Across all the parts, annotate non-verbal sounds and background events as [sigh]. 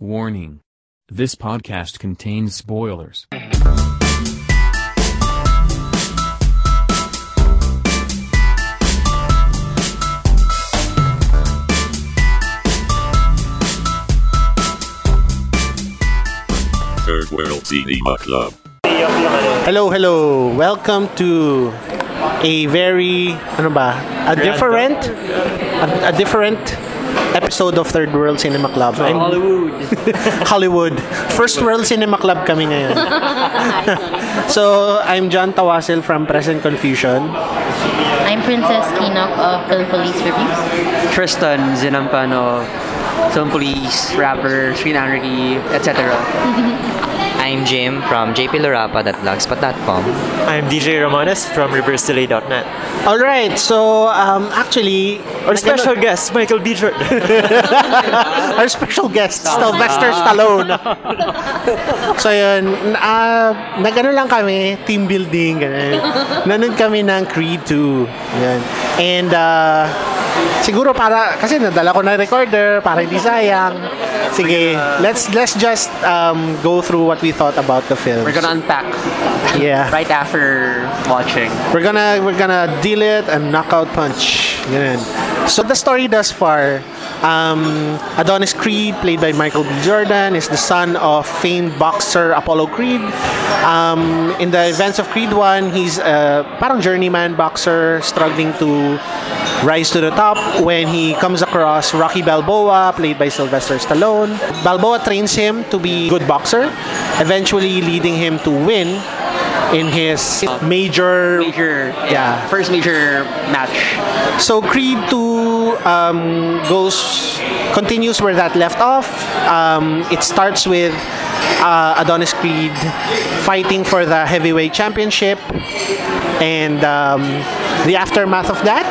Warning. This podcast contains spoilers. Third World Cinema Club. Hello, hello. Welcome to a very ano ba? A different a, a different episode of Third World Cinema Club. I'm- Hollywood. [laughs] Hollywood. First World Cinema Club kami ngayon. [laughs] so, I'm John Tawasil from Present Confusion. I'm Princess Kinok of Film Police Reviews. Tristan Zinampano, film police, rapper, Screen Anarchy, etc. [laughs] I'm Jim from jplorapa.blogspot.com. I'm DJ Ramones from reversedelay.net. All right. So, um, actually, Our special guest, Michael B. Jordan. [laughs] our special guest, Sylvester Stallone. [laughs] so yun, uh, nagano lang kami, team building, ganun. Nanood kami ng Creed 2. Yan. And uh, siguro para, kasi nadala ko na recorder, para hindi sayang. Sige, let's let's just um, go through what we thought about the film. We're gonna unpack yeah. right after watching. We're gonna we're gonna deal it and knockout punch. Ganun. So the story thus far, um, Adonis Creed, played by Michael B. Jordan, is the son of famed boxer Apollo Creed. Um, in the events of Creed 1, he's a parang journeyman boxer struggling to rise to the top when he comes across Rocky Balboa, played by Sylvester Stallone. Balboa trains him to be a good boxer, eventually leading him to win in his major Major, Yeah. first major match. so Creed 2 um, goes continues where that left off. Um, it starts with uh, Adonis Creed fighting for the heavyweight championship, and um, the aftermath of that,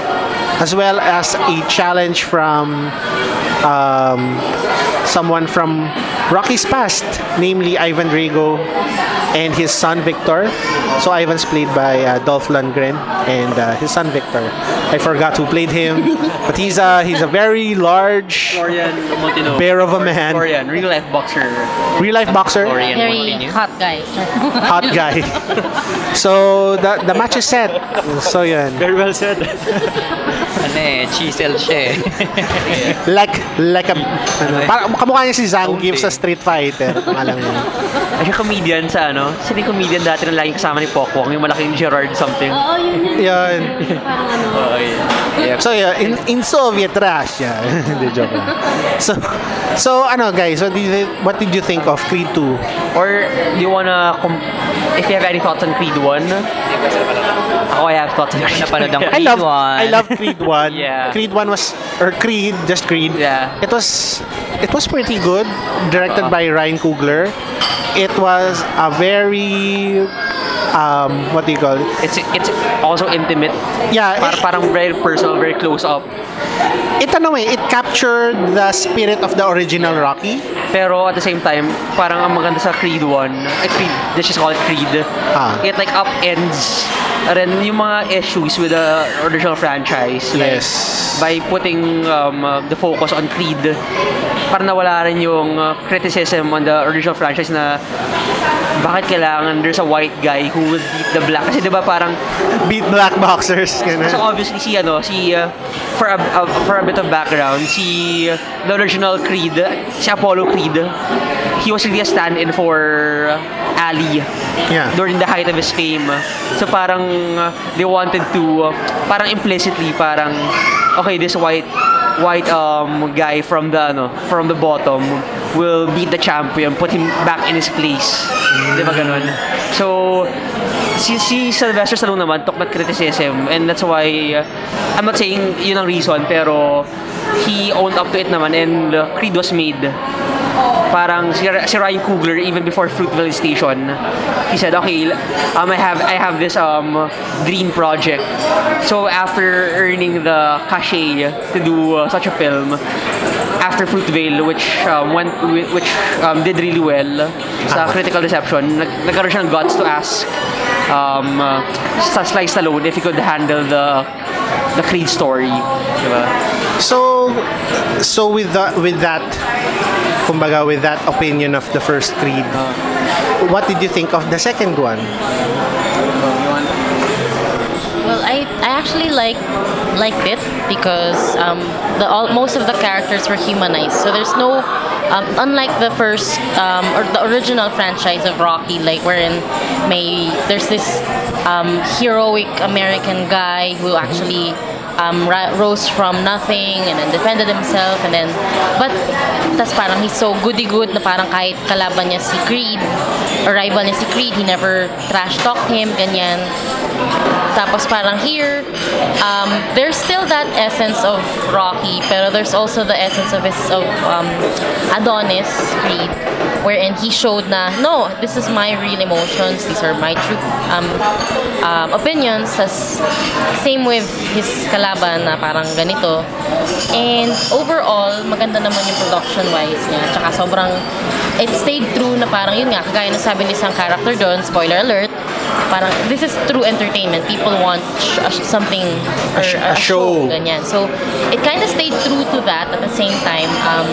as well as a challenge from um, someone from Rocky's past, namely Ivan Drago and his son Victor. So Ivan's played by uh, Dolph Lundgren and uh, his son Victor. I forgot who played him, [laughs] but he's a he's a very large Florian Montino. bear of a man, Florian, real life boxer. real life boxer, Florian Very Montino. hot guy. [laughs] hot guy. so the the match is set. So yun. Very well said. Ano eh, chisel siya eh. Like like a ano, parang kamukha niya si Zangief sa Street Fighter. Pangalan niya. [laughs] Ay, siya comedian sa ano? Sino yung comedian dati na laging kasama ni Pokwang? Yung malaking Gerard something. Oo, yun yun. Yun. Parang ano. Oh, yeah. So yeah, in in Soviet Russia. [laughs] Hindi joke lang. So so ano guys, what did you, what did you think of Creed 2? Or do you wanna, if you have any thoughts on Creed 1? Ako, I have thoughts on Creed Napanood ang 1. I love 1. I love [laughs] Creed 1. Yeah. Creed 1 was or Creed, just Creed. Yeah. It was it was pretty good, directed by Ryan Coogler. It was a very um what do you call it? It's it's also intimate. Yeah, Par- it- parang very personal, very close up. It ano eh, it captured the spirit of the original Rocky. Pero at the same time, parang ang maganda sa Creed 1, eh, Creed, let's just call it Creed, Ah. it like upends rin yung mga issues with the original franchise. Like, Yes. by putting um, uh, the focus on Creed, parang nawala rin yung uh, criticism on the original franchise na bakit kailangan there's a white guy who will beat the black. Kasi di ba parang Beat black boxers ganun. So obviously si ano si uh, for a, uh, for a bit of background si uh, the original Creed si Apollo Creed he was really a stand-in for uh, Ali Yeah. during the height of his fame. So parang uh, they wanted to uh, parang implicitly parang okay this white white um guy from the ano from the bottom will beat the champion put him back in his place. Di ba ganun? So si, si Sylvester Stallone naman took that criticism and that's why uh, I'm not saying yun ang reason pero he owned up to it naman and uh, Creed was made parang si, si Ryan Coogler even before Fruitvale Station he said okay um, I have I have this um dream project. So after earning the cachet to do uh, such a film after Fruitvale which um, went which um, did really well sa critical reception nag, nagkaroon siya ng guts to ask um, uh, Sly Stallone if he could handle the the Creed story. Diba? So, so with that, with that, kumbaga, with that opinion of the first Creed, what did you think of the second one? I, I actually like liked it because um, the all, most of the characters were humanized. So there's no um, unlike the first um, or the original franchise of Rocky, like wherein may there's this um, heroic American guy who actually um, rose from nothing and then defended himself and then but tas parang he's so goody good na parang kahit kalaban niya si Creed or rival niya si Creed he never trash talked him ganyan. Tapos parang here, um, there's still that essence of Rocky, pero there's also the essence of his of um, Adonis Creed, wherein he showed na no, this is my real emotions, these are my true um, um, opinions. Tas, same with his kalaban na parang ganito. And overall, maganda naman yung production wise niya. Tsaka sobrang it stayed true na parang yun nga, kagaya ng sabi ni isang character doon, spoiler alert, parang this is true entertainment. People want sh- something or sh- a show. ganyan. So it kind of stayed true to that. At the same time, um,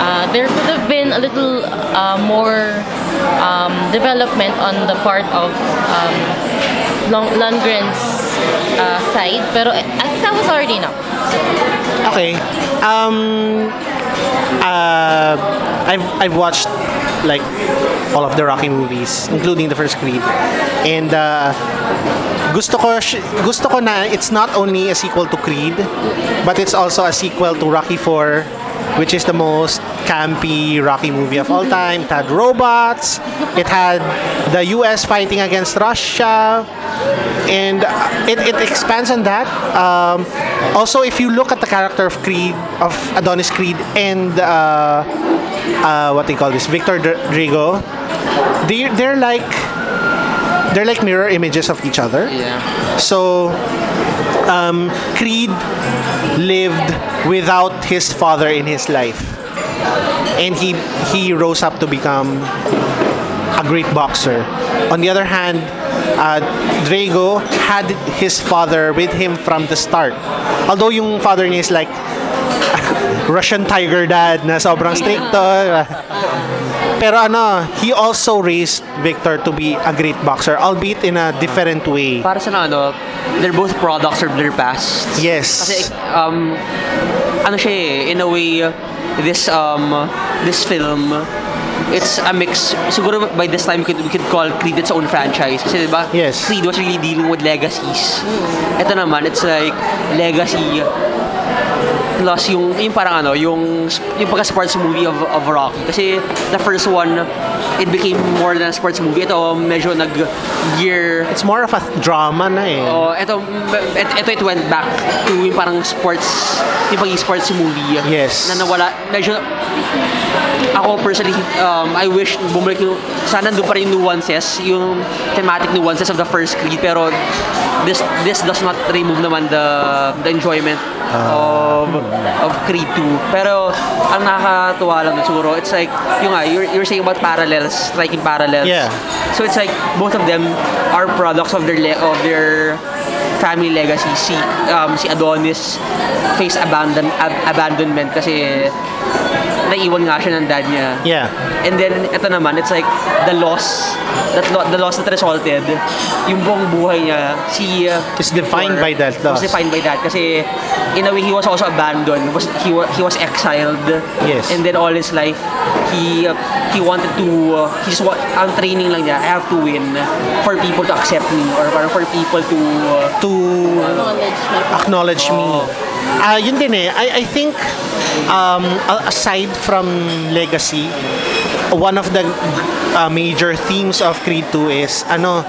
uh, there could have been a little uh, more um, development on the part of um, Long- Lundgren's uh, side. Pero I I think that was already enough. Okay. Um, uh, I've I've watched like all of the Rocky movies, including the first Creed, and uh, gusto ko gusto ko na it's not only a sequel to Creed, but it's also a sequel to Rocky 4, which is the most campy Rocky movie of all time. It had robots. It had the U.S. fighting against Russia and it, it expands on that. Um, also, if you look at the character of Creed, of Adonis Creed, and uh, uh, what they call this, Victor Rodrigo, they they're like they're like mirror images of each other. Yeah. So, um, Creed lived without his father in his life, and he he rose up to become a great boxer. On the other hand, uh, Drago had his father with him from the start. Although yung father niya is like Russian tiger dad na sobrang stricto. Pero ano, he also raised Victor to be a great boxer, albeit in a different way. Para sa ano, they're both products of their past. Yes. Kasi um ano siya eh, in a way this um this film it's a mix siguro by this time we could, we could call Creed its own franchise kasi diba Yes. Creed was really dealing with legacies ito naman it's like legacy plus yung yung parang ano yung yung pagka sports movie of, of Rocky kasi the first one it became more than a sports movie ito medyo nag gear It's more of a drama na eh. Oh, ito, et- ito it went back to yung parang sports, yung pagiging sports movie. Yes. Na nawala, medyo, ako personally, um, I wish bumalik yung, sana doon pa rin nuances, yung thematic nuances of the first Creed, pero this this does not remove naman the the enjoyment of of Creed 2. Pero ang nakakatuwa lang siguro, it's like, yung nga, you're, you're saying about parallels, striking parallels. Yeah. So it's like both of them are products of their le- of their family legacy. Si um, si Adonis faced abandon ab- abandonment kasi naiwan nga siya ng dad niya. Yeah. And then ito naman, it's like the loss that lo- the loss that resulted yung buong buhay niya si uh, Is defined by that was loss. defined by that kasi in a way he was also abandoned was he was he was exiled Yes. and then all his life he uh, he wanted to uh, he just wa- ang training lang niya I have to win for people to accept me or for people to uh, To acknowledge me. Ah, yun din eh. I, I think um, aside from legacy, one of the uh, major themes of Creed 2 is ano,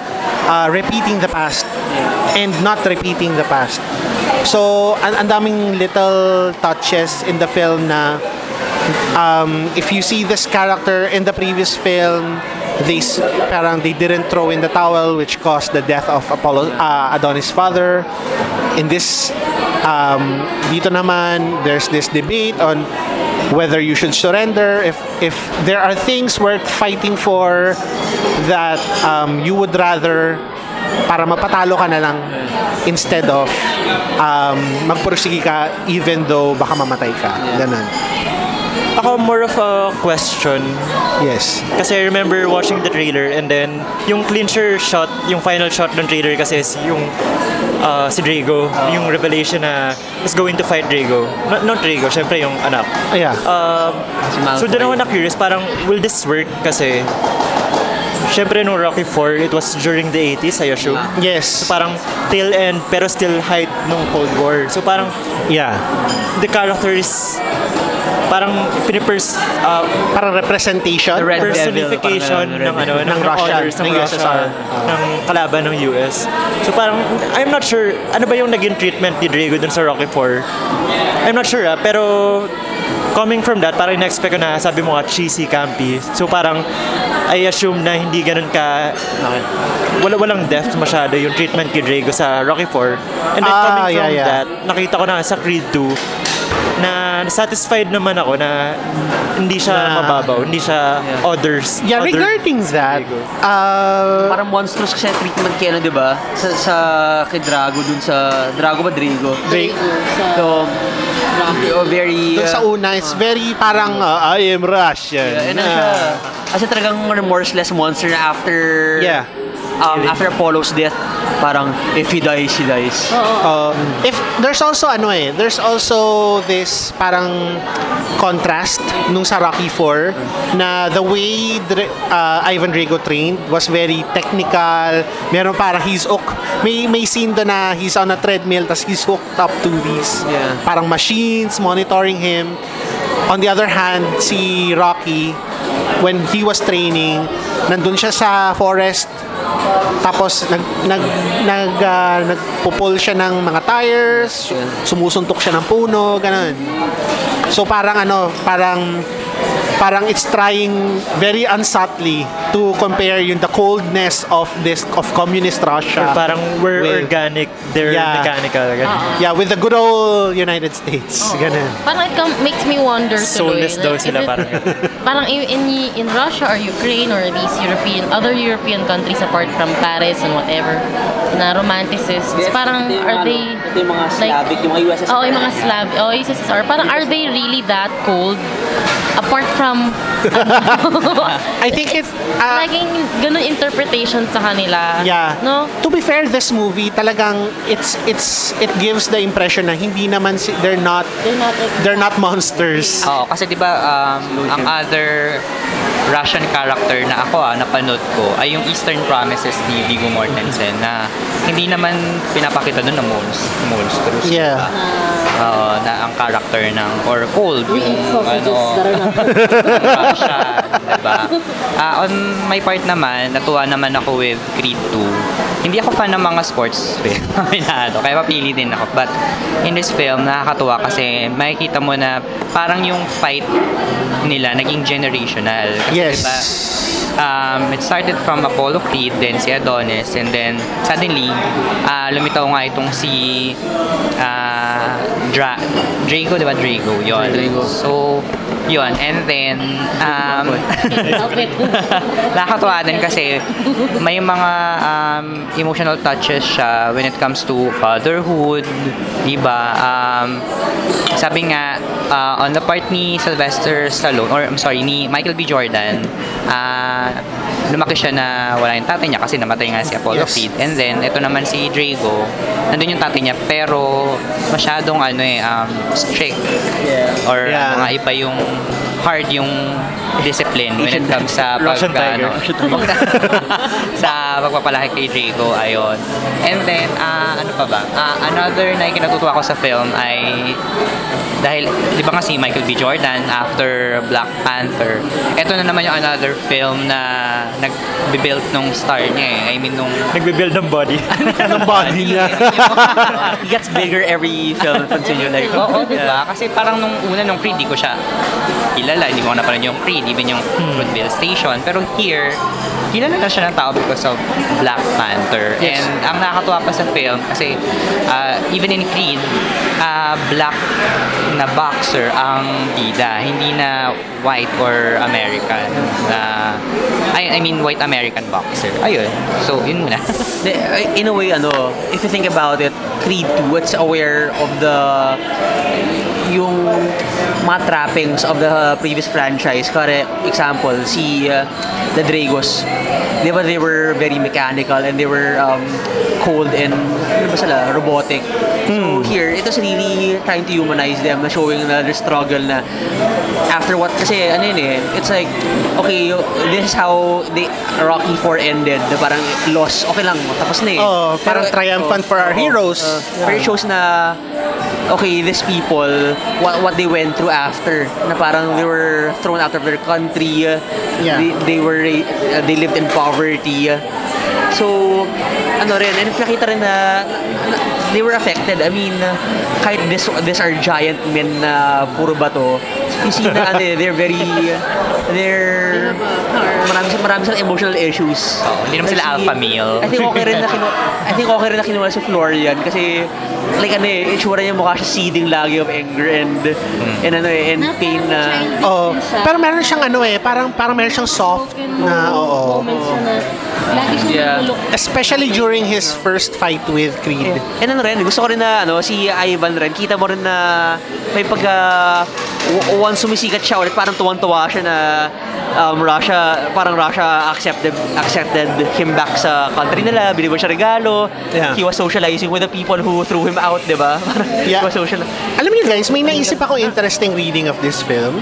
uh, repeating the past and not repeating the past. So, ang, ang daming little touches in the film na um, if you see this character in the previous film, they parang they didn't throw in the towel, which caused the death of Apollo, uh, Adonis' father. In this, um, dito naman, there's this debate on whether you should surrender. If if there are things worth fighting for that um, you would rather para mapatalo ka na lang instead of um, magpursige ka even though baka mamatay ka. Ganun. Ako more of a question. Yes. Kasi I remember watching the trailer and then yung clincher shot, yung final shot ng trailer kasi is yung uh, si Drago, yung revelation na is going to fight Drago. Not, not Drago, syempre yung anak. Yeah. Um, Malfoy. so doon ako na-curious, parang will this work kasi Syempre nung Rocky 4, it was during the 80s, I assume. Yes. So parang tail end pero still height nung Cold War. So parang Yeah. the character is parang pinipers uh, Parang representation. The Red Devil, personification parang ng ano Ng ng Russia, orders ng ng Russia, USSR. ng kalaban ng US. So parang I'm not sure ano ba yung naging treatment ni Drago dun sa Rocky 4. I'm not sure ah, pero coming from that, parang in-expect ko na sabi mo nga cheesy campy. So parang I assume na hindi ganun ka wala walang depth masyado yung treatment kay Drago sa Rocky 4. And then Ah, coming yeah, from yeah. that, nakita ko na sa Creed 2 na satisfied naman ako na hindi siya Na- mababaw, hindi siya others. Yeah, other- regarding that, uh, Parang monstrous kasi treatment kay ano, di ba? Sa, sa kay Drago dun sa... Drago ba? Drago? Drake, So, oh, very... dun sa uh, una, it's very parang, uh, I am Russian. Yeah, ano siya? Kasi talagang remorseless monster na after... Yeah. Um, after Apollo's death, parang if he dies, he dies. Uh, if there's also ano eh, there's also this parang contrast nung sa Rocky 4 na the way uh, Ivan Drago trained was very technical. Meron parang he's hook. May may scene doon na he's on a treadmill tas he's hooked up to these Yeah. parang machines monitoring him. On the other hand, si Rocky when he was training, nandun siya sa forest tapos nag nag nag uh, nagpupul siya ng mga tires, su- sumusuntok siya ng puno, ganun. So parang ano, parang parang it's trying very unsubtly to compare yung the coldness of this of communist Russia. Or parang we're with- organic, they're Yeah. mechanical. ganun. Yeah, with the good old United States. Ganun. Parang it makes me wonder tuloy. Soulless daw like, sila it- parang. [laughs] parang in, in in Russia or Ukraine or these European other European countries apart from Paris and whatever na romanticists parang are they Ito yung mga Slavic, yung mga USSR. Oh, yung mga Slav, oh, yung USSR. Parang are they really that cold? Apart from [laughs] I think it's uh, naging ganun interpretation sa kanila. Yeah. No? To be fair, this movie talagang it's it's it gives the impression na hindi naman si, they're not They're not like they're not monsters. [laughs] Oo, kasi 'di ba um, ang other Russian character na ako ah, napanood ko ay yung Eastern Promises ni Viggo Mortensen na hindi naman pinapakita doon na monst monstrous. Yeah. Oo, na ang character ng or cold yung ano [laughs] ng Russia, 'di ba? Ah, on my part naman, natuwa naman ako with Creed 2. Hindi ako fan ng mga sports film. [laughs] Aminado. Kaya papili din ako. But in this film, nakakatuwa kasi makikita mo na parang yung fight nila naging generational. Kasi Yes. diba, um, it started from Apollo Creed, then si Adonis, and then suddenly, ah lumitaw nga itong si ah Dra Drago, di ba? Drago, yun. Drago. So, yun. And then, um, [laughs] nakakatuwa din kasi may mga um, emotional touches siya when it comes to fatherhood, di ba? Um, sabi nga, uh, on the part ni Sylvester Stallone, or I'm sorry, ni Michael B. Jordan, uh, lumaki siya na wala yung tatay niya kasi namatay nga si Apollo Yes. Creed. And then, ito naman si Drago, nandun yung tatay niya, pero masyadong ano eh, um, strict. Or Yeah. mga iba yung hard yung discipline when it comes sa pag, Russian tiger. ano, [laughs] sa pagpapalaki kay Drago, ayun. And then, ah, ano pa ba? Ah, another na kinatutuwa ko sa film ay dahil, di ba nga si Michael B. Jordan after Black Panther, eto na naman yung another film na nag-build nung star niya eh. I mean, nung Nagbe-build ng body. [laughs] ng body niya. He [laughs] gets bigger every film. Continue like, Oo, di ba? Kasi parang nung una, nung Creed, di ko siya kilala. Hindi ko na parang yung Creed, even yung Fruitvale Station. Pero here, kilala na siya ng tao because of Black Panther. Yes. And ang nakakatuwa pa sa film, kasi uh, even in Creed, uh, black na boxer ang bida. Hindi na white or American. Uh, I I, mean, white American boxer. Ayun. So, yun muna. [laughs] The- in a way, ano, if you think about it, Creed 2, it's aware of the yung mga trappings of the previous franchise. Kare, example, si uh, the Dragos. Di ba they were very mechanical and they were um, cold and ano ba sila, robotic. So here, it was really trying to humanize them, showing na their struggle na after what, kasi ano yun eh, it's like, okay, this is how the Rocky 4 ended, na parang loss, okay lang, tapos na eh. Oh, parang Pero- triumphant oh, for our oh, heroes. uh, Pero it shows na okay, these people, what, what they went through after, na parang they were thrown out of their country, Yeah. they, they were, uh, they lived in poverty. So, ano rin, and nakita rin na, na they were affected. I mean, kahit this, these are giant men na puro bato, you see na ano, eh, they're very, they're, marami, marami silang emotional issues. Oo, hindi naman sila Like si- alpha male. I think okay rin na kinu I think okay rin na kinuha si Florian kasi like ano eh, itsura niya mukha siya seething lagi of anger and and ano eh, and pain na Oh, pero meron siyang ano eh, parang parang meron siyang soft na oo. Moments na lagi siyang Yeah. nagulok. Especially during his first fight with Creed. And ano rin, gusto ko rin na ano, si Ivan rin, kita mo rin na may pagka w- once sumisikat siya ulit, parang tuwang-tuwa siya na um, Russia, parang Russia accepted accepted him back sa country nila, binigyan siya regalo. Yeah. He was socializing with the people who threw him out, di ba? [laughs] Parang Yeah. he was social. Alam niyo guys, may naisip ako interesting reading of this film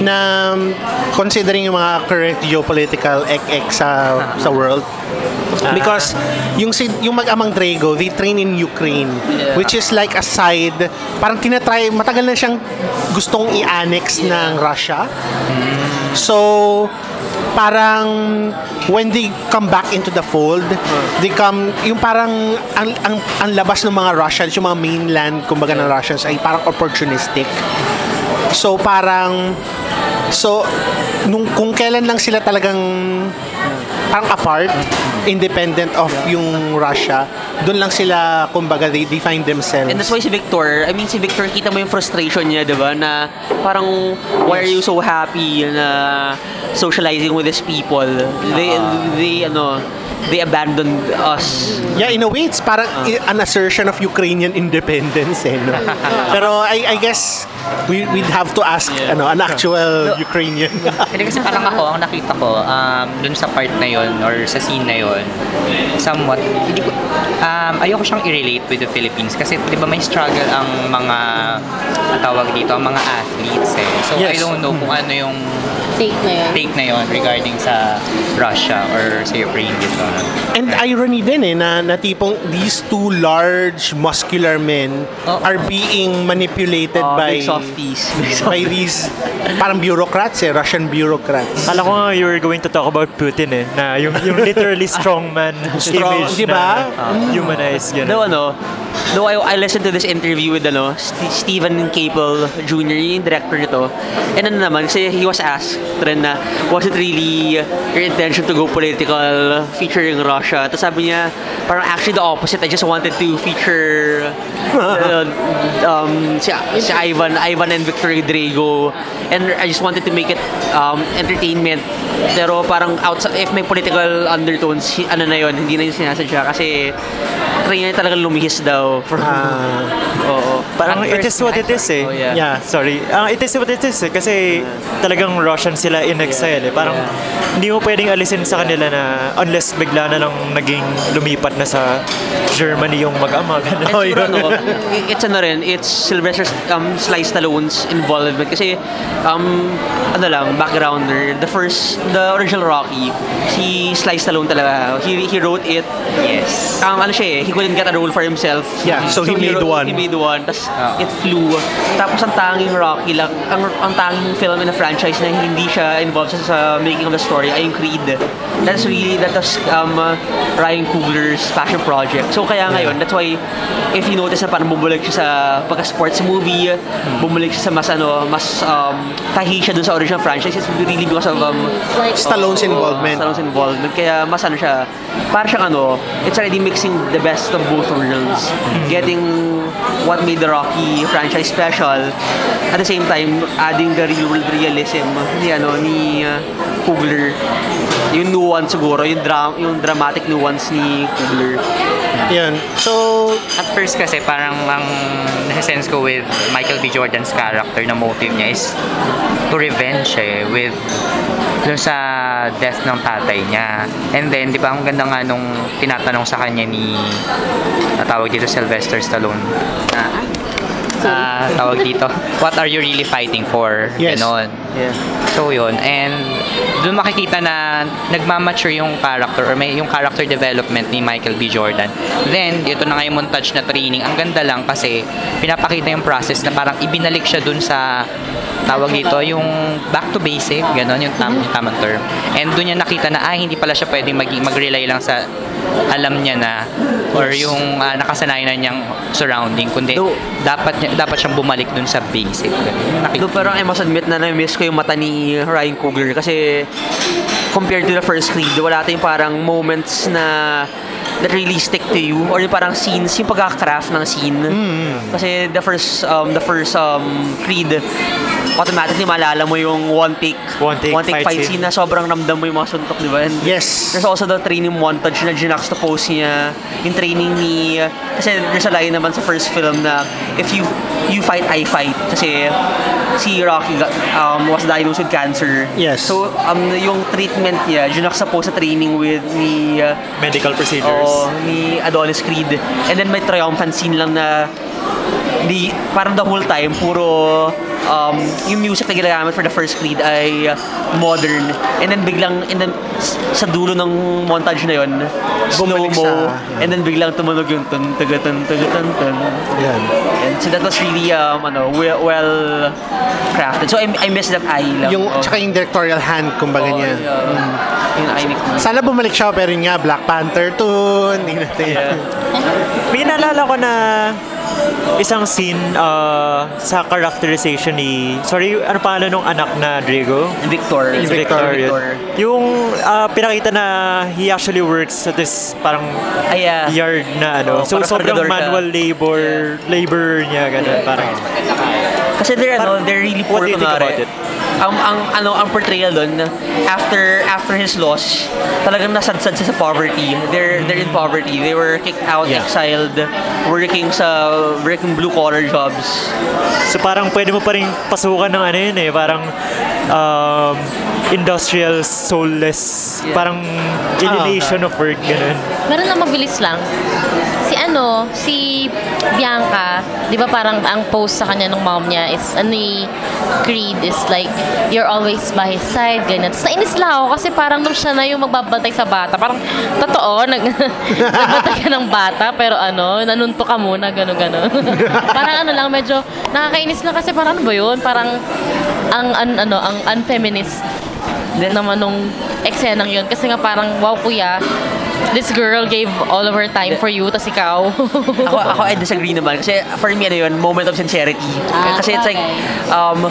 na um, considering yung mga current geopolitical ek-ek sa sa world because yung si, yung mag-amang Drago they train in Ukraine Yeah. which is like a side parang tinatry matagal na siyang gustong i-annex ng Russia so parang when they come back into the fold they come yung parang ang, ang, ang labas ng mga Russians yung mga mainland kumbaga ng Russians ay parang opportunistic. So parang so nung kung kailan lang sila talagang parang apart independent of yung Russia doon lang sila kumbaga they define themselves And that's why si Victor, I mean si Victor, kita mo yung frustration niya, di ba? Na parang, why are you so happy na socializing with these people? They, they, ano, they abandoned us. Yeah, in a way, it's parang i- an assertion of Ukrainian independence. Eh, no? [laughs] Pero I, I guess we, we'd have to ask ano, an actual Ukrainian. [laughs] Hindi kasi parang ako, ang nakita ko, um, dun sa part na yon or sa scene na yon somewhat, hindi ko, um, ayoko siyang i-relate with the Philippines kasi di ba may struggle ang mga, tawag dito, ang mga athletes eh. So I Yes. don't know kung ano yung Take na yun. take na yon regarding sa Russia or sa Ukraine dito. And irony din eh, na, na tipong these two large, muscular men Oh. are being manipulated Uh, by big softies. [laughs] Big by softies. these parang bureaucrats eh, Russian bureaucrats. Kala ko nga you were going to talk about Putin eh, na yung, yung literally [laughs] strongman Strong, image di ba? na uh, humanized. Ganun. Though ano, though I, I listened to this interview with ano, St- Stephen Capel Jr., yung director nito. And ano naman, kasi he was asked rin na, was it really your intention to go political featuring Russia? Tapos sabi niya, parang actually the opposite. I just wanted to feature uh, um, si, si Ivan, Ivan and Victor Drago. And I just wanted to make it um, entertainment. Pero parang outside, if may political undertones, ano na yun, hindi na yung sinasadya. Kasi try niya talaga lumihis daw. From, Ah. [laughs] oo. Parang At it is what it is eh. Oh, yeah. Yeah. Sorry. Ang it is what it is eh. Kasi talagang Russian sila in exile eh. Parang hindi mo pwedeng alisin sa kanila na unless bigla na lang naging lumipat na sa Germany yung mag-ama. And Ganun. siguro, [laughs] ano, it's ano rin, it's Sylvester um, Sly Stallone's involvement. Kasi, um, ano lang, backgrounder, the first, the original Rocky, si Sly Stallone talaga, he, he wrote it. Yes. Um, ano siya eh, he couldn't get a role for himself. Yeah, so he made wrote- one. He made one, tapos Oo. it flew. Tapos ang tanging Rocky lang, ang, ang tanging film in a franchise na hindi siya involved sa, making of the story ay yung Creed. That's really, that was um, Ryan Coogler's passion project. So kaya ngayon, that's why if you notice na parang bumulig siya sa pagka-sports movie, bumulig siya sa mas ano, mas um, tahi siya dun sa original franchise, it's really because of um, Like, Stallone's Oo, involvement. Stallone's involvement. Kaya mas ano siya, parang siyang ano, it's already mixing the best of both worlds. Getting what made the Rocky franchise special, at the same time, adding the real world realism ni ano, ni uh, Coogler. Yung nuance siguro, yung, dra- yung dramatic nuance ni Coogler. Yun. So, At first kasi parang ang nasa-sense ko with Michael B. Jordan's character na motive niya is to revenge eh, with dun sa death ng tatay niya. And then, di ba, ang ganda nga nung tinatanong sa kanya ni natawag dito Sylvester Stallone na ah, tawag dito, what are you really fighting for? Yes. Ganon. Yeah. So yun, and doon makikita na nagmamature yung character or may yung character development ni Michael B. Jordan. Then, ito na nga yung montage na training. Ang ganda lang kasi pinapakita yung process na parang ibinalik siya dun sa tawag dito, yung back to basic, gano'n yung, tam, yung tamang term. And doon niya nakita na, ay, hindi pala siya pwedeng mag- mag-rely lang sa alam niya na or yung ah, nakasanayan na niyang surrounding kundi Do- dapat niya, dapat siyang bumalik dun sa basic. Nakikita- Doon pero I must admit na na-miss ko yung mata ni Ryan Coogler kasi compared to the first Creed, wala tayong parang moments na that really stick to you or yung parang scenes, yung pagkaka-craft ng scene. Kasi the first um, the first um, Creed automatically maalala mo yung one take One take fight fight, scene. scene. na sobrang ramdam mo yung mga suntok, di ba? And yes. There's also the training montage na ginaxtapose niya. Yung training ni... Kasi there's a line naman sa first film na if you you fight, I fight. Kasi si Rocky got, um, was diagnosed with cancer. Yes. So, um, yung treatment niya, ginaxtapose sa training with ni... Uh, Medical procedures. Ni Adonis Creed. And then may triumphant scene lang na di parang the whole time puro um, yung music na ginagamit for the first Creed ay modern and then biglang and then sa dulo ng montage na yon slow Bumalik mo sa- and then biglang tumunog yung tun tuga tun tuga tun tun Yan. and so that was really um, ano well, well crafted so I, I miss that eye lang Yung, oh. tsaka yung directorial hand, kumbaga Oh, niya. yeah. yung eye. Sana bumalik siya, pero yun nga, Black Panther 2, hindi natin. Yeah. [laughs] May naalala ko na isang scene uh, sa characterization ni... Sorry, ano pangalan nung anak na Drigo? Victor Victor. yun. Victor Yung uh, pinakita na he actually works at this parang ay ah, yard na ano. Oo, so sobrang manual labor, labor niya ganun. Parang Kasi they're ano, they're really poor What do you think about it? Ang ang ano ang portrayal doon after after his loss, talagang nasadsad siya sa poverty. They're they're in poverty. They were kicked out, Yeah. exiled, working sa working blue collar jobs. So parang pwede mo pa rin pasukan ng ano yun eh, parang um, industrial soulless, Yeah. parang alienation of work, ganun. Meron lang mabilis lang. Ano, si Bianca, di ba parang ang post sa kanya ng mom niya is, ano ni Creed is like, you're always by his side, ganyan. Tapos nainis lang ako kasi parang nung siya na yung magbabantay sa bata. Parang, totoo, [laughs] nag, nagbantay ka ng bata, pero ano, nanunto ka muna, gano'n, gano'n. [laughs] parang ano lang, medyo nakakainis lang kasi parang ano ba yun? Parang, ang, an, ano, ang unfeminist naman nung eksenang yun. Kasi nga parang, wow kuya, this girl gave all of her time for you, tas ikaw. [laughs] Ako ako I disagree naman kasi for me ano yun, moment of sincerity. Ah, kasi it's like um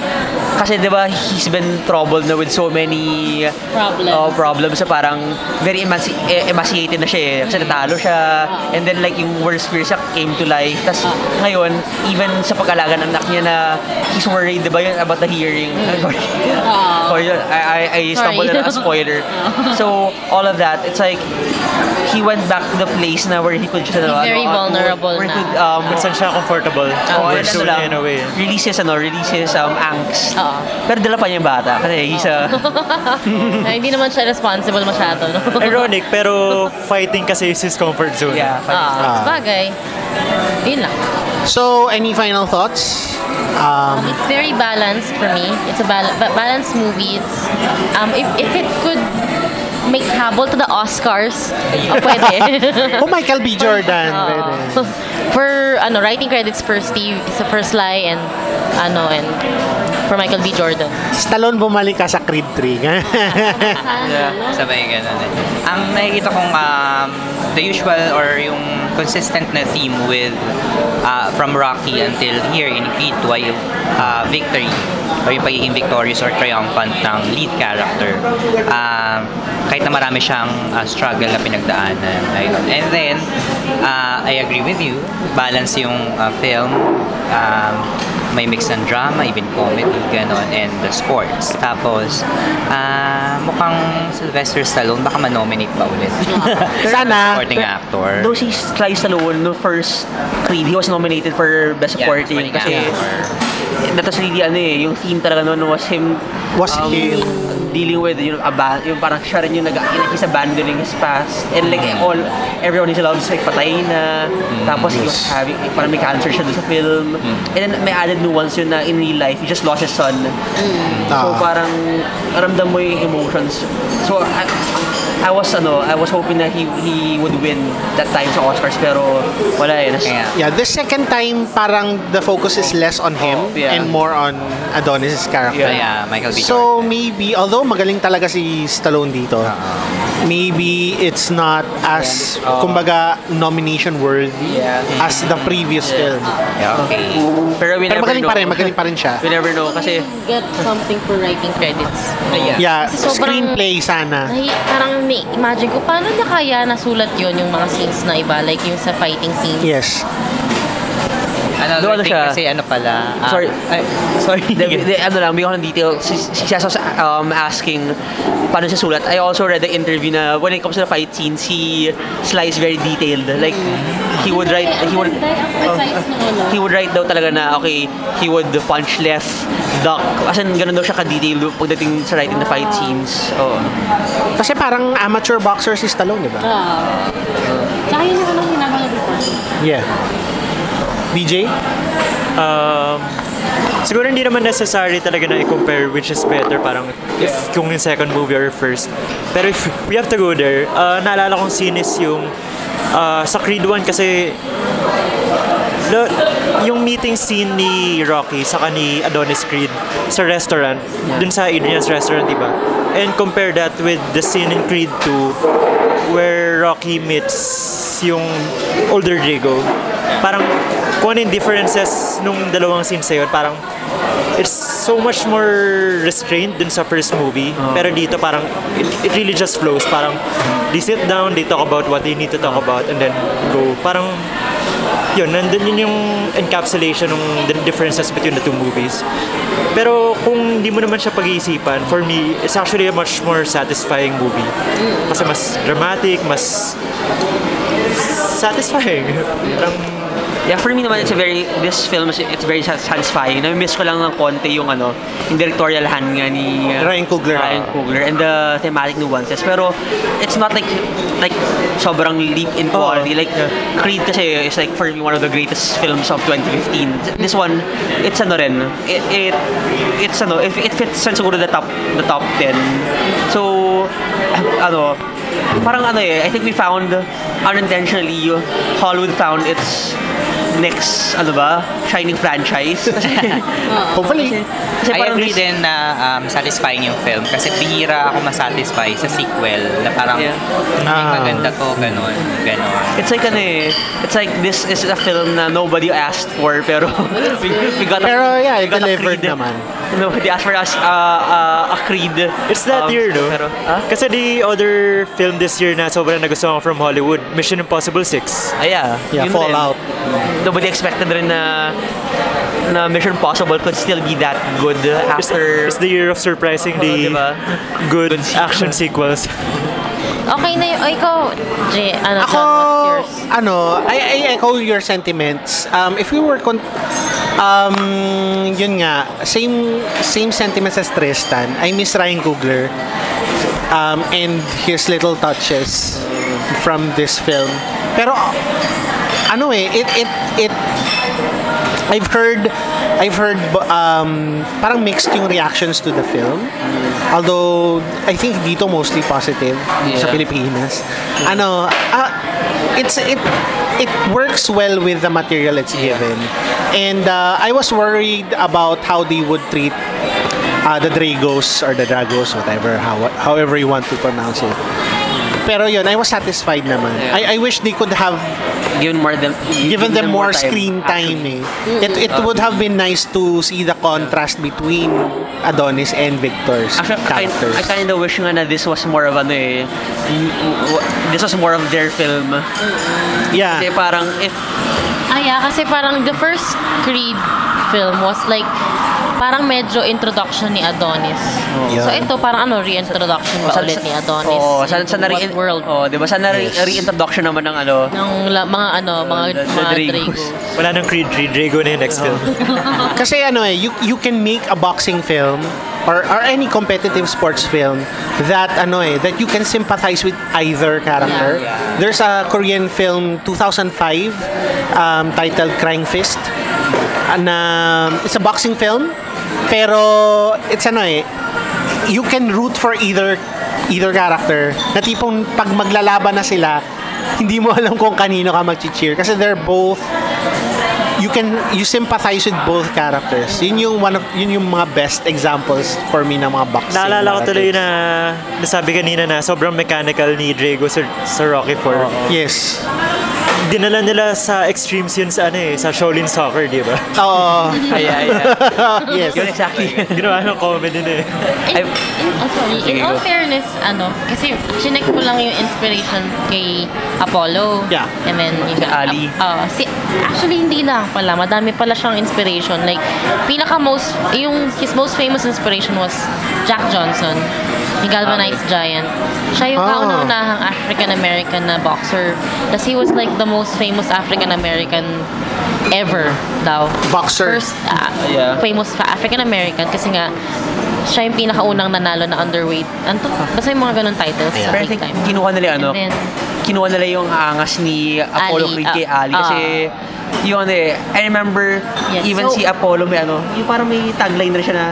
kasi 'di ba he's been troubled na with so many Problems. uh, problems sa parang very emanci- eh, emaciated na siya eh. Kasi natalo siya and then like yung worst fears niya came to life. Tapos ngayon even sa pag-alaga ng anak niya na he's worried 'di ba yun about the hearing. [laughs] Ah. Or yun, I, I, I stumbled on a spoiler. [laughs] so all of that, it's like he went back to the place na where he could just ano, He's very ano, vulnerable where he na. could um, Kung saan siya comfortable. Oh, Or ano soon lang, in a way. release his, ano, release his um, angst. Oo. Pero dala pa niya yung bata kasi he's a... Ay, [laughs] hindi naman siya responsible masyado, no? [laughs] Ironic, pero fighting kasi is his comfort zone. yeah. Ah, bagay. Yun lang. So, any final thoughts? Um, It's very balanced for me. It's a bal- ba- balanced movie. It's, um, if, if it could make habol to the Oscars, oh, pwede. [laughs] oh, Michael B. Jordan. Oo. Pwede. For ano writing credits for Steve sa First Lie and ano and for Michael B. Jordan. Stallone bumalik ka sa Creed 3. [laughs] Yeah. Sabay ganun eh. Ang nakikita kong um, the usual or yung consistent na theme with uh, from Rocky until here in Creed 2 ay uh, victory or yung pagiging victorious or triumphant ng lead character. Um, kahit na marami siyang uh, struggle na pinagdaanan. Ayun. And then, uh, I agree with you. Balance yung uh, film. Um, may mix ng drama, even comedy, ganon, and the sports. Tapos, ah mukhang Sylvester Stallone, baka manominate pa ulit. [laughs] Sana. Supporting actor. Though si Sly Stallone, no first Creed, he was nominated for Best Yeah, Supporting supporting kasi actor. Was really ano eh, yung theme talaga noon was him Was um, him. dealing with yung aban yung parang siya rin yung nag he's abandoning his past and like Mm. all everyone he loves like patay na tapos he was having eh, parang may cancer siya doon sa film Mm. and then may added nuance yun na in real life he just lost his son so Ah. parang ramdam mo yung emotions so I, I was ano I was hoping that he he would win that time sa Oscars pero wala eh nas, Kaya, Yeah, the second time parang the focus is less on him Oh, yeah. and more on Adonis' character. kaya Michael B. So Jordan. maybe, although magaling talaga si Stallone dito, maybe it's not as, kumbaga, nomination worthy Yeah. as the previous film. Yeah, okay. pero we Pero magaling know pa rin, magaling pa rin siya. we never know kasi Get something for writing credits. Yeah. Yeah, Kasi sobrang- screenplay sana. Ay, parang na-imagine ko, paano niya kaya nasulat yon yung mga scenes na iba? Like yung sa fighting scenes. Yes. Ano, Doon ano thing siya? kasi ano pala. ah, Sorry. ay, sorry. [laughs] the, the, ano lang, bigyan ko ng detail. Si, si was um, asking paano siya sulat. I also read the interview na when it comes to the fight scenes, he Sly is very detailed. Like, he would write, he would, he would write daw talaga na, okay, he would punch left, duck. As in, ganun daw siya ka-detailed pagdating sa writing the fight scenes. Oh. Kasi parang amateur boxer si Stallone, di ba? Ah. Tsaka yun yung anong before. Yeah. BJ? Um, siguro hindi naman necessary talaga na i-compare which is better parang if kung yung second movie or first. Pero if we have to go there, uh, naalala kong scene is yung uh, sa Creed 1 kasi lo, yung meeting scene ni Rocky saka ni Adonis Creed sa restaurant, dun sa Adrian's restaurant, di ba? And compare that with the scene in Creed 2 where Rocky meets yung older Drago. Parang kung ano yung differences nung dalawang scenes yun, parang it's so much more restrained dun sa first movie. Pero dito parang it, it really just flows. Parang they sit down, they talk about what they need to talk about and then go. Parang yun, nandun yun yung encapsulation ng the differences between the two movies. Pero kung di mo naman siya pag-iisipan, for me, it's actually a much more satisfying movie. Kasi mas dramatic, mas satisfying. Parang Yeah, for me naman, it's a very, this film, is it's very sat- satisfying. Na-miss ko lang ng konti yung ano, yung directorial hand nga ni uh, Ryan Coogler. Ryan Coogler and the thematic nuances. Pero, it's not like, like, sobrang leap in quality. Like, Creed kasi is like, for me, one of the greatest films of 2015. This one, it's ano rin, it, it it's ano, it, it fits siguro the top, the top 10. So, ano, parang ano eh, I think we found unintentionally, Hollywood found its next, ano ba, shining franchise. [laughs] Hopefully. kasi I agree this- din na um, satisfying yung film kasi bihira ako masatisfy sa sequel na parang Yeah. "Hmm, Ah. maganda to, ganon, ganon. It's like ano eh, it's like this is a film na nobody asked for pero [laughs] we, we got a, Pero yeah, we it got a delivered Creed. naman. Nobody asked for us uh, uh, a Creed. It's that um, year, no? Pero, ah? Kasi the other film this year na sobrang nagustuhan ko from Hollywood, Mission Impossible 6. Ah, yeah. Yeah, yun Fallout. Rin. Nobody expected rin na na Mission Impossible could still be that good after it's the year of surprising the diba? good, Good action sequels. [laughs] Okay na yun. O, ikaw, Jay, ano, Ako, John, what's yours? ano, I, I echo your sentiments. Um, if we were, con- um, yun nga, same same sentiments as Tristan. I miss Ryan Coogler um, and his little touches from this film. Pero, ano eh, it, it, it, I've heard I've heard um, parang mixed yung reactions to the film. Although I think dito mostly positive sa Yeah. Pilipinas. Ano, ah, it's it it works well with the material it's given. And uh, I was worried about how they would treat uh, the Dragos or the Dragos, whatever, how, however you want to pronounce it. Pero yun, I was satisfied naman. Yeah. I, I wish they could have given more them given them more screen time actually. eh. It, it would have been nice to see the contrast between Adonis and Victor's Actually, I, characters. I kind of wish nga na this was more of ano eh, this was more of their film. yeah. Kasi parang if Ah, yeah, kasi parang the first Creed film was like parang medyo introduction ni Adonis. So Yeah. ito parang ano reintroduction ba Sa- ulit ni Adonis? Oo, sa, sa na What world? Oh, 'di ba? Sa na Yes. reintroduction naman ng ano. ng la- mga ano, mga, the- the mga Dragos. [laughs] Dragos. Wala nang Creed 3, Drago na yung next film. [laughs] Kasi ano eh, you, you can make a boxing film or, or any competitive sports film that ano eh, that you can sympathize with either character. Yeah. There's a Korean film 2005 um, titled Crying Fist na it's a boxing film pero it's ano eh you can root for either either character na tipong pag maglalaban na sila hindi mo [laughs] alam kung kanino ka mag-cheer kasi they're both you can you sympathize with both characters. Yun yung one of yun yung mga best examples for me ng mga boxing. Naalala ko tuloy na nasabi kanina na sobrang mechanical ni Drago sa, sa Rocky 4. Yes. Dinala nila sa extremes yun sa ano eh, sa Shaolin Soccer, di ba? Oo. Ay, ay. [laughs] yes. Yun exactly. Ginawa ng comedy na eh. In, in, oh, sorry. In all fairness, ano, kasi chinek ko lang yung inspiration kay Apollo. Yeah. And then, yung, Si Ali. Uh, si, actually, hindi lang pala. Madami pala siyang inspiration. Like, pinaka most, yung, his most famous inspiration was Jack Johnson. Yung Galvanized Giant. Siya yung Ah. kauna-unahang African-American na boxer. Tapos he was like the most famous African-American ever daw. Boxer. First ah, Yeah. famous fa- African-American kasi nga siya yung pinakaunang nanalo na underweight. Ano to? Basta yung mga ganun titles sa Pero I big think time. kinuha nila ano, then, kinuha nila yung angas ni Apollo Ali, Creed kay ah, Ali kasi yung ano eh, I remember Yes, even so- si Apollo may ano, yung parang may tagline na siya na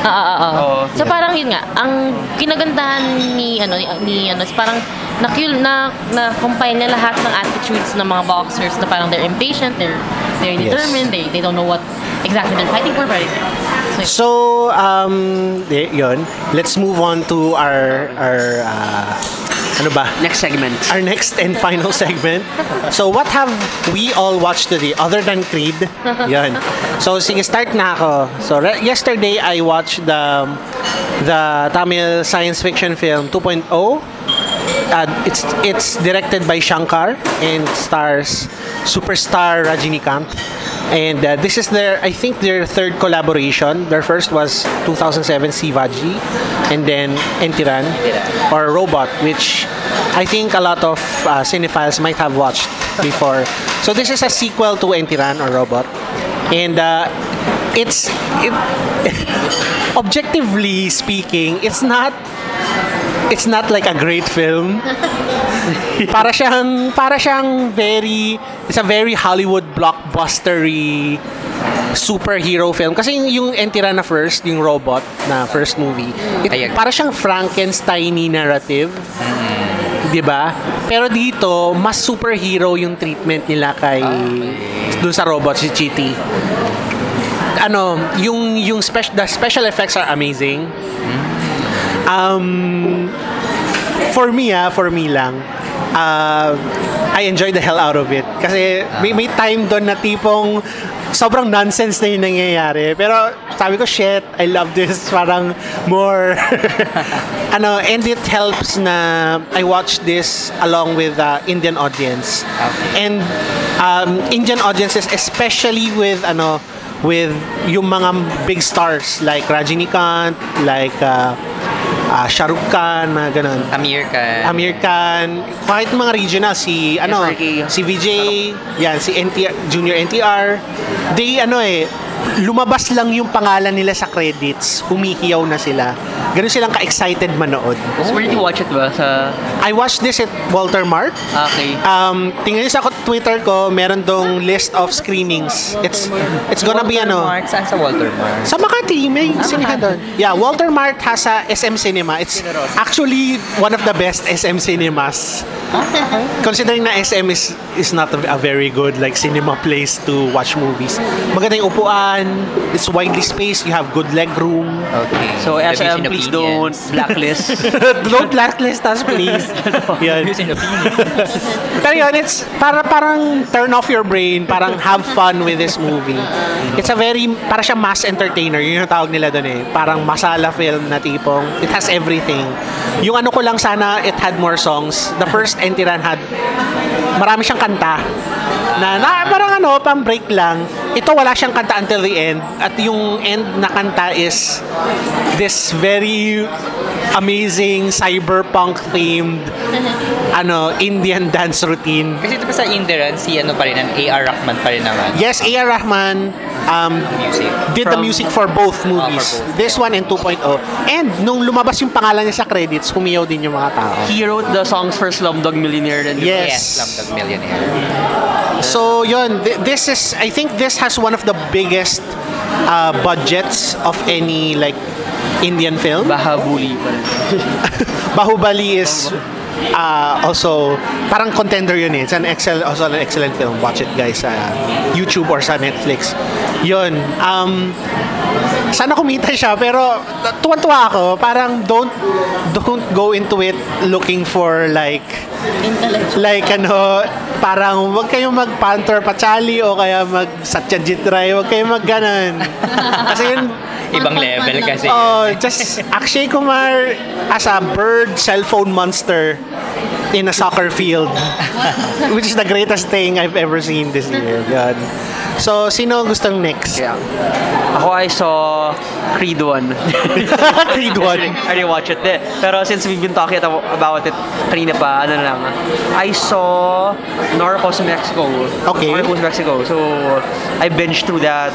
ah, ah, ah, ah. Oo. So parang yun nga, ang kinagandahan ni ano ni, ni ano is parang na na na combine niya lahat ng attitudes ng mga boxers na parang they're impatient, they're they're Yes. determined, they they don't know what exactly they're fighting for, but so, um, yun. Let's move on to our, our, uh, ano ba? next segment. Our next and final [laughs] segment. So, what have we all watched today other than Creed? [laughs] Yan. So, sige, start na ako. So, re- yesterday, I watched the the Tamil science fiction film 2.0. Uh, it's it's directed by Shankar and stars superstar Rajinikanth. And uh, this is their, I think, their third collaboration. Their first was 2007 Sivaji, and then Entiran or Robot, which I think a lot of uh, cinephiles might have watched before. So this is a sequel to Entiran or Robot, and uh, it's it, [laughs] objectively speaking, it's not it's not like a great film. [laughs] para siyang para siyang very it's a very Hollywood blockbustery superhero film. Kasi yung, yung Entira na first yung robot na first movie it, para siyang Frankenstein narrative. Di ba? Pero dito mas superhero yung treatment nila kay dun sa robot si Chitty. Ano yung yung spec- the special effects are amazing um for me ah, for me lang, uh, I enjoy the hell out of it. Kasi may, may time doon na tipong sobrang nonsense na yung nangyayari. Pero sabi ko, shit, I love this. [laughs] Parang more, [laughs] ano, and it helps na I watch this along with the Indian audience. And um, Indian audiences, especially with, ano, with yung mga big stars like Rajinikanth, like uh, uh, Shah Rukh Khan, mga ganun. Amir ka. Amir Khan, kahit mga regional, si, ano, SRK. si VJ, yan, si NTR, Junior NTR, they, ano eh, lumabas lang yung pangalan nila sa credits, humihiyaw na sila. Ganun silang ka-excited manood. So, where did you watch it ba? Sa, I watched this at Walter Mart. okay. Um, tingnan niyo sa ko- Twitter ko, meron dong list of screenings. It's it's gonna be ano, Mark, saan sa Walter Mark? Sa Makati, may sinihan doon. Yeah, Walter Mart has a SM Cinema. It's actually one of the best SM cinemas. [laughs] Considering na SM is is not a, a very good like cinema place to watch movies. Maganda yung upuan, it's widely spaced, you have good leg room. Okay. So, Views SM, and please don't blacklist. [laughs] Don't blacklist us, please. Yan. Views and opinions. [laughs] Pero yun, it's para parang turn off your brain, parang have fun with this movie. It's a very, para siya mass entertainer, yun yung tawag nila doon eh. Parang masala film na tipong, it has everything. Yung ano ko lang sana, it had more songs. The first Entiran had, marami siyang kanta. Na, na parang ano, pang break lang. Ito wala siyang kanta until the end. At yung end na kanta is this very amazing cyberpunk themed ano Indian dance routine. Kasi ito pa sa Indian, si ano pa rin, ang A.R. Rahman pa rin naman. Yes, A.R. Rahman um, Music. did the From- music for both movies. for both. This one and 2.0. And nung lumabas yung pangalan niya sa credits, humiyaw din yung mga tao. He wrote the songs for Slumdog Millionaire. And Yes. Yes, Slumdog Millionaire. So yun, th- this is I think this has one of the biggest uh, budgets of any like Indian film. Bahabuli pa rin. [laughs] Bahubali is uh, also parang contender yun eh. It's an excellent also an excellent film. Watch it guys sa YouTube or sa Netflix. Yun. Um sana kumita siya pero tuwan-tuwa ako. Parang don't don't go into it looking for like like ano, parang wag kayong mag-Panther Pachali o kaya mag-Satyajit Ray, wag kayong mag ganon. [laughs] Kasi yun, Ibang level kasi. oh, just Akshay Kumar as a bird cellphone monster in a soccer field. [laughs] which is the greatest thing I've ever seen this year. Yan. So, sino gustong next? Yeah. Ako I saw Creed 1. [laughs] Creed 1. I didn't watch it. Eh. Pero since we've been talking about it kanina pa, ano lang, I saw Narcos Mexico. Okay. Narcos Mexico. So, I binged through that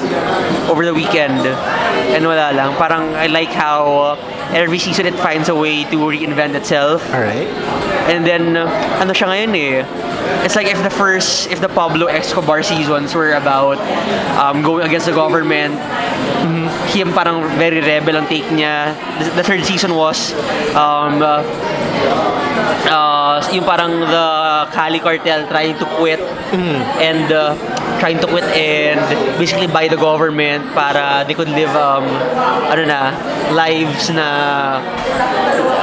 over the weekend. And wala lang. Parang I like how every season it finds a way to reinvent itself. Alright. And then, uh, ano siya ngayon eh, it's like if the first, if the Pablo Escobar seasons were about um, going against the government, mm, him parang very rebel ang take niya. The, the third season was um, uh, uh, yung parang the Cali cartel trying to quit and uh, trying to quit and basically buy the government para they could live um, ano na lives na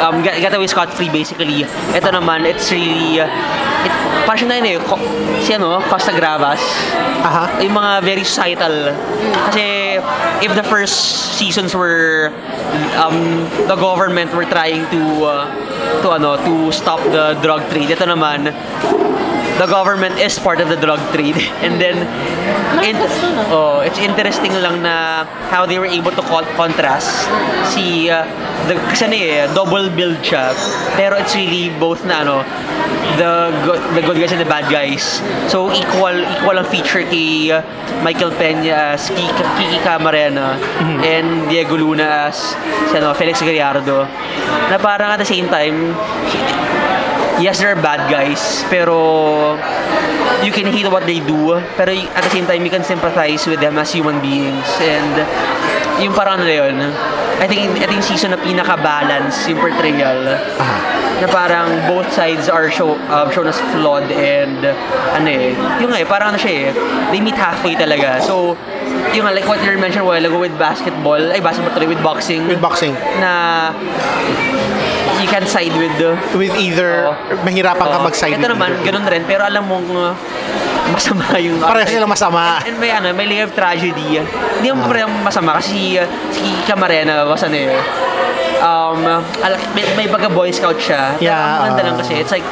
um, get, get away scot-free basically. Ito naman, it's really, uh, it, parang siya na yun eh, Ko- si ano, Costa Gravas. Aha. Yung mga very societal. Kasi if the first seasons were, um, the government were trying to, uh, to ano, to stop the drug trade. Ito naman, the government is part of the drug trade. [laughs] And then, in, oh, it's interesting lang na how they were able to con- contrast si, uh, the, kasi ano eh, double build siya. Pero it's really both na ano, the good, the good guys and the bad guys. So equal equal ang feature kay uh, Michael Peña as Kiki, Kiki Camarena and Diego Luna as si, ano, Felix Gallardo. Na parang at the same time yes, they're bad guys, pero you can hate what they do, pero at the same time, you can sympathize with them as human beings. And yung parang ano yun, I think, I think season na pinaka-balance yung portrayal. Na parang both sides are show, uh, shown as flawed and ano eh, yung nga eh, parang ano siya eh, they meet halfway talaga. So, yung nga, like what you mentioned a while ago with basketball, ay basketball tuloy, with boxing, With boxing. na you can side with the With either, mahirapan ka Oo. mag-side Ito with naman, either. ganun rin. Pero alam mong uh, masama yung... Pareho silang masama. And may ano, may layer of tragedy. Hindi mo parang masama kasi uh, si Camarena was ano eh. Um, may, may baga Boy Scout siya. Yeah, ang lang kasi. It's like,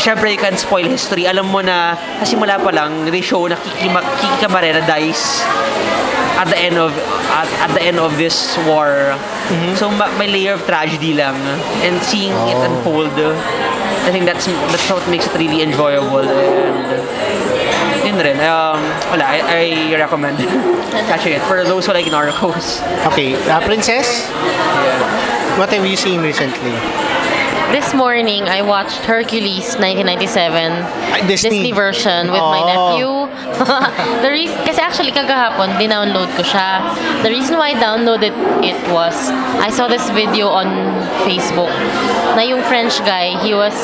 syempre you can spoil history. Alam mo na, kasi mula pa lang, they show na Kiki, Ma- Kiki Camarena dies at the end of at, at the end of this war. Mm-hmm. So ma- may layer of tragedy lang and seeing it Oh. unfold. I think that's that's what makes it really enjoyable and yun rin. Um, wala, I, I recommend [laughs] catching it for those who like Narcos. Okay, uh, Princess? What have you seen recently? This morning, I watched Hercules 1997 Disney. version with my Oh. nephew. [laughs] the reason, kasi actually kagahapon, dinownload ko siya. The reason why I downloaded it was, I saw this video on Facebook na yung French guy, he was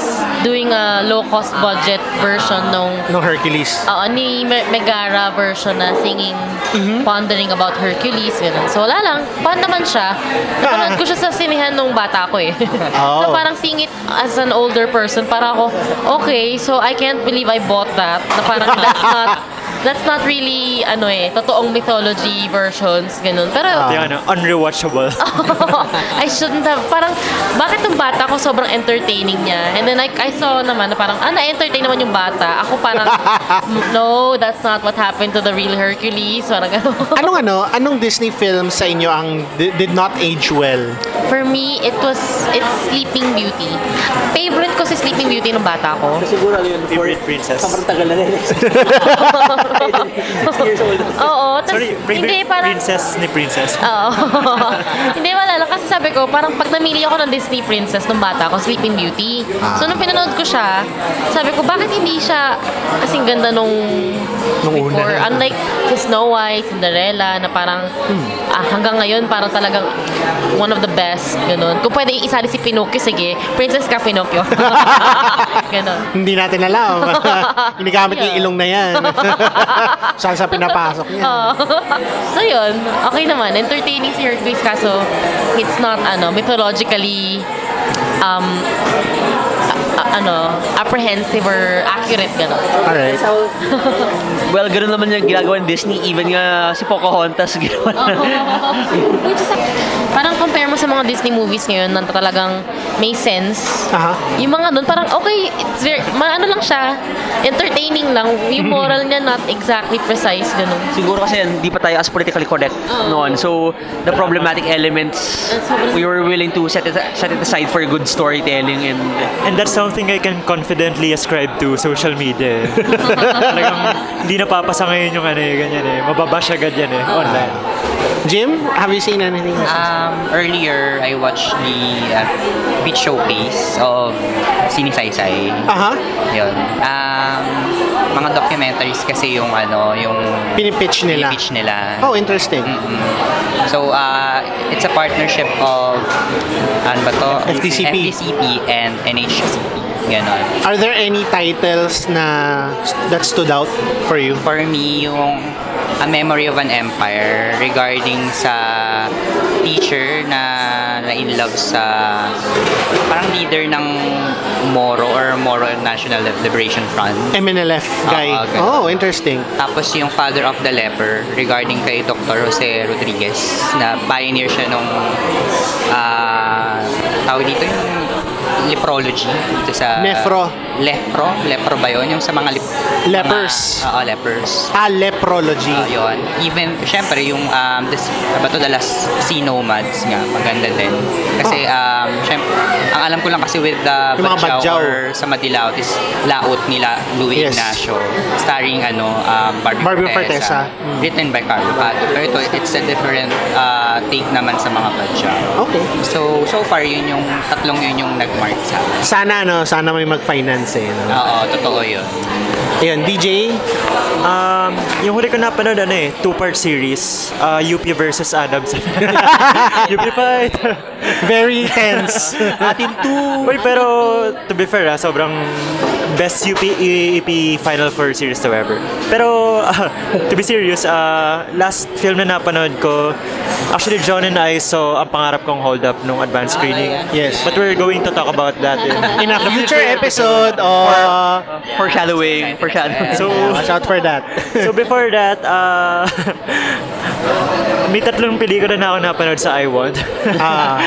doing a low-cost budget version nung No Hercules. Oo, ni Me- Megara version na singing, pondering about Hercules, ganun. So, wala lang. Fun naman siya. Napanood ko siya sa sinihan nung bata ko eh. [laughs] Oh. so, parang seeing it as an older person, para ako, okay, so I can't believe I bought that. Na parang that's [laughs] not that's not really, ano eh, totoong mythology versions, ganun. Pero, Yung ano, unrewatchable. [laughs] I shouldn't have, parang, bakit yung bata ko sobrang entertaining niya? And then I, I saw naman na parang, ah, na-entertain naman yung bata. Ako parang, [laughs] no, that's not what happened to the real Hercules. Parang gano'n. [laughs] Anong ano, anong Disney film sa inyo ang di- did not age well? For me, it was, it's Sleeping Beauty. Favorite ko si Sleeping Beauty nung bata ko. Siguro ano yun, for Favorite princess. sobrang tagal na rin. [laughs] Years old. Oo, tas, Sorry, favorite hindi, parang, princess ni princess. [laughs] Oo. Hindi wala lang kasi sabi ko, parang pag namili ako ng Disney princess nung bata ko, Sleeping Beauty. So nung pinanood ko siya, sabi ko, bakit hindi siya kasing ganda nung Nung una. before? Unlike Snow White, Cinderella, na parang ah, hanggang ngayon parang talagang one of the best. Ganun. Kung pwede isali si Pinocchio, sige, princess ka Pinocchio. [laughs] Ganun. Hindi natin alam. [laughs] Ginagamit yung ilong na yan. [laughs] Saan sa pinapasok niya. So yun, okay naman. Entertaining si Hercules kaso it's not ano mythologically um ano apprehensive or accurate gano'n. Alright. Well, ganun naman yung ginagawa ng Disney. Even nga si Pocahontas [laughs] ginawa na. Which is parang compare mo sa mga Disney movies ngayon na talagang may sense. Aha. Yung mga doon parang okay, it's very, ano lang siya, entertaining lang. Yung [laughs] moral niya not exactly precise ganun. Siguro kasi hindi pa tayo as politically correct noon. So, the problematic elements, we were willing to set it, set it aside for good storytelling and And that's something I can confidently ascribe to social media. eh. [laughs] Talagang hindi napapasa ngayon yung ano eh, ganyan eh. Mababash agad yan eh, online. Jim, have you seen anything? Um, earlier, I watched the uh, beach showcase of Sining Saysay. Aha. Yun. Um, mga documentaries kasi yung ano, yung Pinipitch nila. pinipitch nila. Oh, interesting. Mm. So, uh, it's a partnership of, ano ba to? FTCP. FTCP and NHCP. Ganon. Are there any titles na that stood out for you? For me, yung A Memory of an Empire regarding sa teacher na na in love sa parang leader ng Moro or Moro National Liberation Front. MNLF guy. Oo, ganun. Oh, interesting. Tapos yung Father of the Leper regarding kay Dr. Jose Rodriguez na pioneer siya nung ah tawag dito yung leprology dito sa Nephro. Lepro? Lepro ba yun? Yung sa mga lip, Lepers. Mga, oo, lepers. Ah, leprology. Ah, yun. Even, syempre, yung, um, ano ba to, the last sea nomads nga, maganda din. Kasi, um, syempre, ang alam ko lang kasi with the Oh. Yung or sa Madilaut is Laot nila, Louis Yes. Ignacio, starring, ano, um, Barbie, Barbie Fortesa, Fortesa. Mm. written by Carlo Pato. Pero ito, it's a different uh, take naman sa mga Badyaw. Okay. So, so far, yun yung, tatlong yun yung nag-mark sa akin. Sana, no? Sana may mag-finance eh. No? Oo, totoo yun. Ayun, DJ. Um, yung huli ko napanood, ano eh, two-part series, uh, UP versus Adams. [laughs] UP fight! Very tense. [laughs] Atin two! Uy, pero to be fair, ah, sobrang best UP EP Final Four series to ever. Pero, [laughs] ah, to be serious, uh, last film na napanood ko, actually, John and I saw ang pangarap kong hold up nung advanced screening. Yes. But we're going to talk about that in, [laughs] In a future episode of... foreshadowing, foreshadowing. So, Watch out for that. [laughs] so before that, uh, may tatlong pelikula na ako napanood sa I Want. Ah.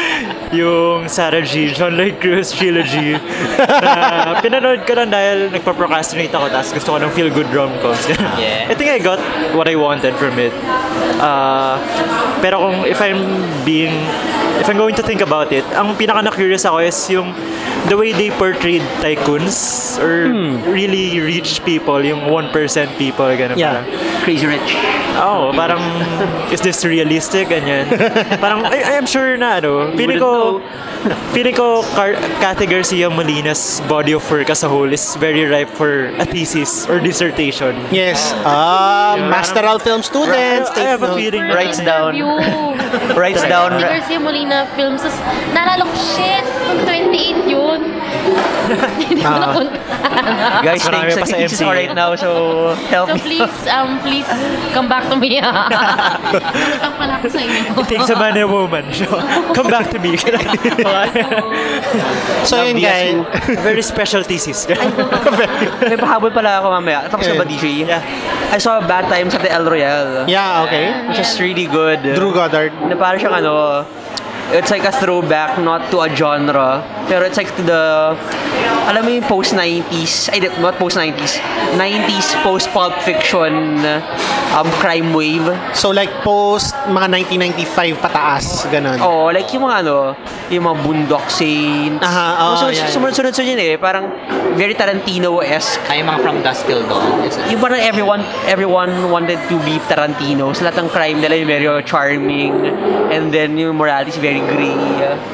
Yung Sarah G, John Lloyd Cruz trilogy. na pinanood ko lang dahil nagpa-procrastinate ako tapos gusto ko ng feel-good rom-coms. Yeah. I think I got what I wanted from it. Uh, pero kung if I'm being if I'm going to think about it, ang pinaka na-curious ako is yung the way they portrayed tycoons or really rich people, yung 1% people, ganun Yeah. parang. Crazy Rich. Oo, parang is this realistic ganyan. [laughs] parang I, I am sure na ano, feeling ko feeling ko Car- Cathy Garcia Molina's body of work as a whole is very ripe for a thesis or dissertation. Yes. Ah, masteral film students. I have a feeling na Writes down. You. Writes down. Si Garcia Molina films. Tapos, naalala ko, shit, nung 28 yun. Hindi ko Ah. [laughs] Guys, marami thanks pa sa MCA. right now, so help So me. please, um, please come back to me. [laughs] Utang pala ako sa inyo. Takes a man and a woman. So, come back to me. [laughs] So yun guys. Very special thesis. May pahabol pala ako mamaya. Tapos na ba, DJ? Yeah. I saw Bad Times at the El Royale. Yeah, okay. Which is really good. Drew Goddard. Na parang siyang ano, it's like a throwback not to a genre, pero it's like to the, alam mo yung post-90s, ay, not post-90s, 90s post-pulp fiction um, crime wave. So like post mga 1995 pataas, ganun. Oh, like yung mga ano, yung mga Boondock Saints. Aha, oh, so, yeah, yeah. Sumunod-sunod yun eh, parang very Tarantino-esque. Ay, mga from dusk till dawn. Yung parang everyone everyone wanted to be Tarantino. Sa lahat ng crime nila yung very charming and then yung morality is very gray.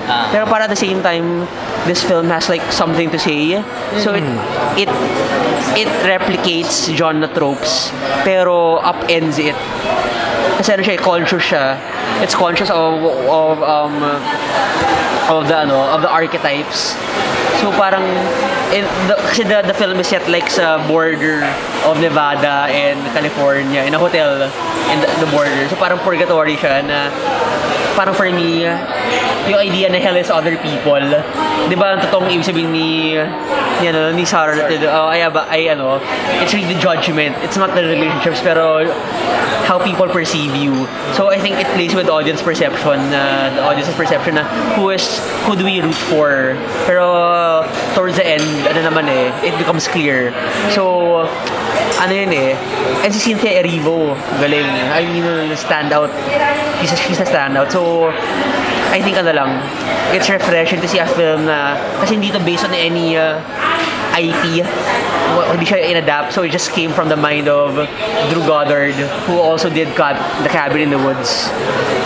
Ah. Pero para at the same time, this film has like something to say. So it it it replicates genre tropes pero upends it. Kasi ano siya, conscious siya. It's conscious of of um of the ano, of the archetypes. So parang in the, kasi the, the film is set like sa border of Nevada and California in a hotel in the, the border. So parang purgatory siya na parang for me yung idea na hell is other people. 'Di ba ang totoong ibig sabihin ni ni ano ni Sarah oh, ay, ay ano it's really the judgment. It's not the relationships pero how people perceive you. So I think it plays with audience perception, uh, the audience's perception na who is who do we root for. Pero towards the end, ano naman eh, it becomes clear. So ano yun eh, and si Cynthia Erivo, galing. I mean, stand out. She's a, she's a standout. So, I think ano lang, it's refreshing to see a film na, kasi hindi to based on any uh, Wa- Hindi siya in-adapt. So, it just came from the mind of Drew Goddard, who also did cut The Cabin in the Woods.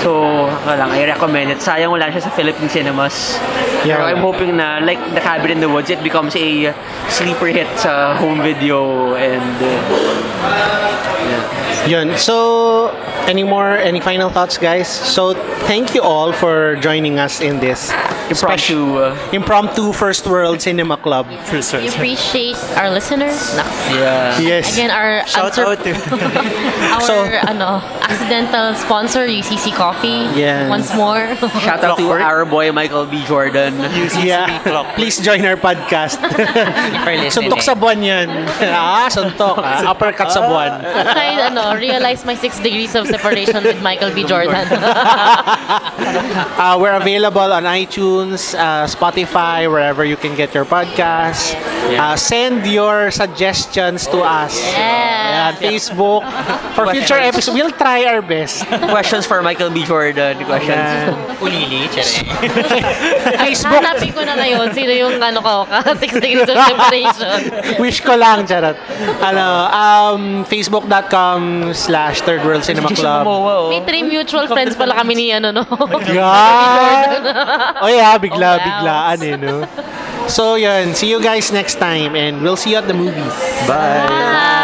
So, lang, I recommend it. Sayang wala siya sa Philippine cinemas. Yeah. Pero I'm hoping na, like The Cabin in the Woods, it becomes a sleeper hit sa home video and uh, Yun. So, any more, any final thoughts, guys? So, thank you all for joining us in this impromptu. Uh, impromptu First World Cinema Club. We appreciate our listeners. Naks. yeah. Yes. Again, our Shout answer- out to [laughs] [laughs] our So- ano, accidental sponsor, UCC Coffee. Yes. Once more. [laughs] Shout out to our boy Michael B. Jordan. UCC Yeah. Please join our podcast. For listening. suntok sa buwan yan. ah, suntok. Ah. Uppercut sa buwan. I ano, realize my six degrees of separation with Michael B. Jordan. [laughs] Uh, we're available on iTunes, uh, Spotify, wherever you can get your podcasts. Uh, send your suggestions to us. Yeah. Ayan, Facebook. For future episodes, we'll try our best. Questions for Michael B. Jordan. Questions. Ayan. Ulili, chere. [laughs] Facebook. Hanapin ko na ngayon sino yung ano ko, ka [laughs] six degrees of separation. Wish ko lang, charot. Ano, um, facebook.com slash Third World Cinema Jason Club. Momoa, oh. May three mutual friends pala kami ni ano, no? [laughs] Yan! oh yeah, bigla, Oh, wow. biglaan eh, no? So yun, see you guys next time and we'll see you at the movies. Bye. Bye!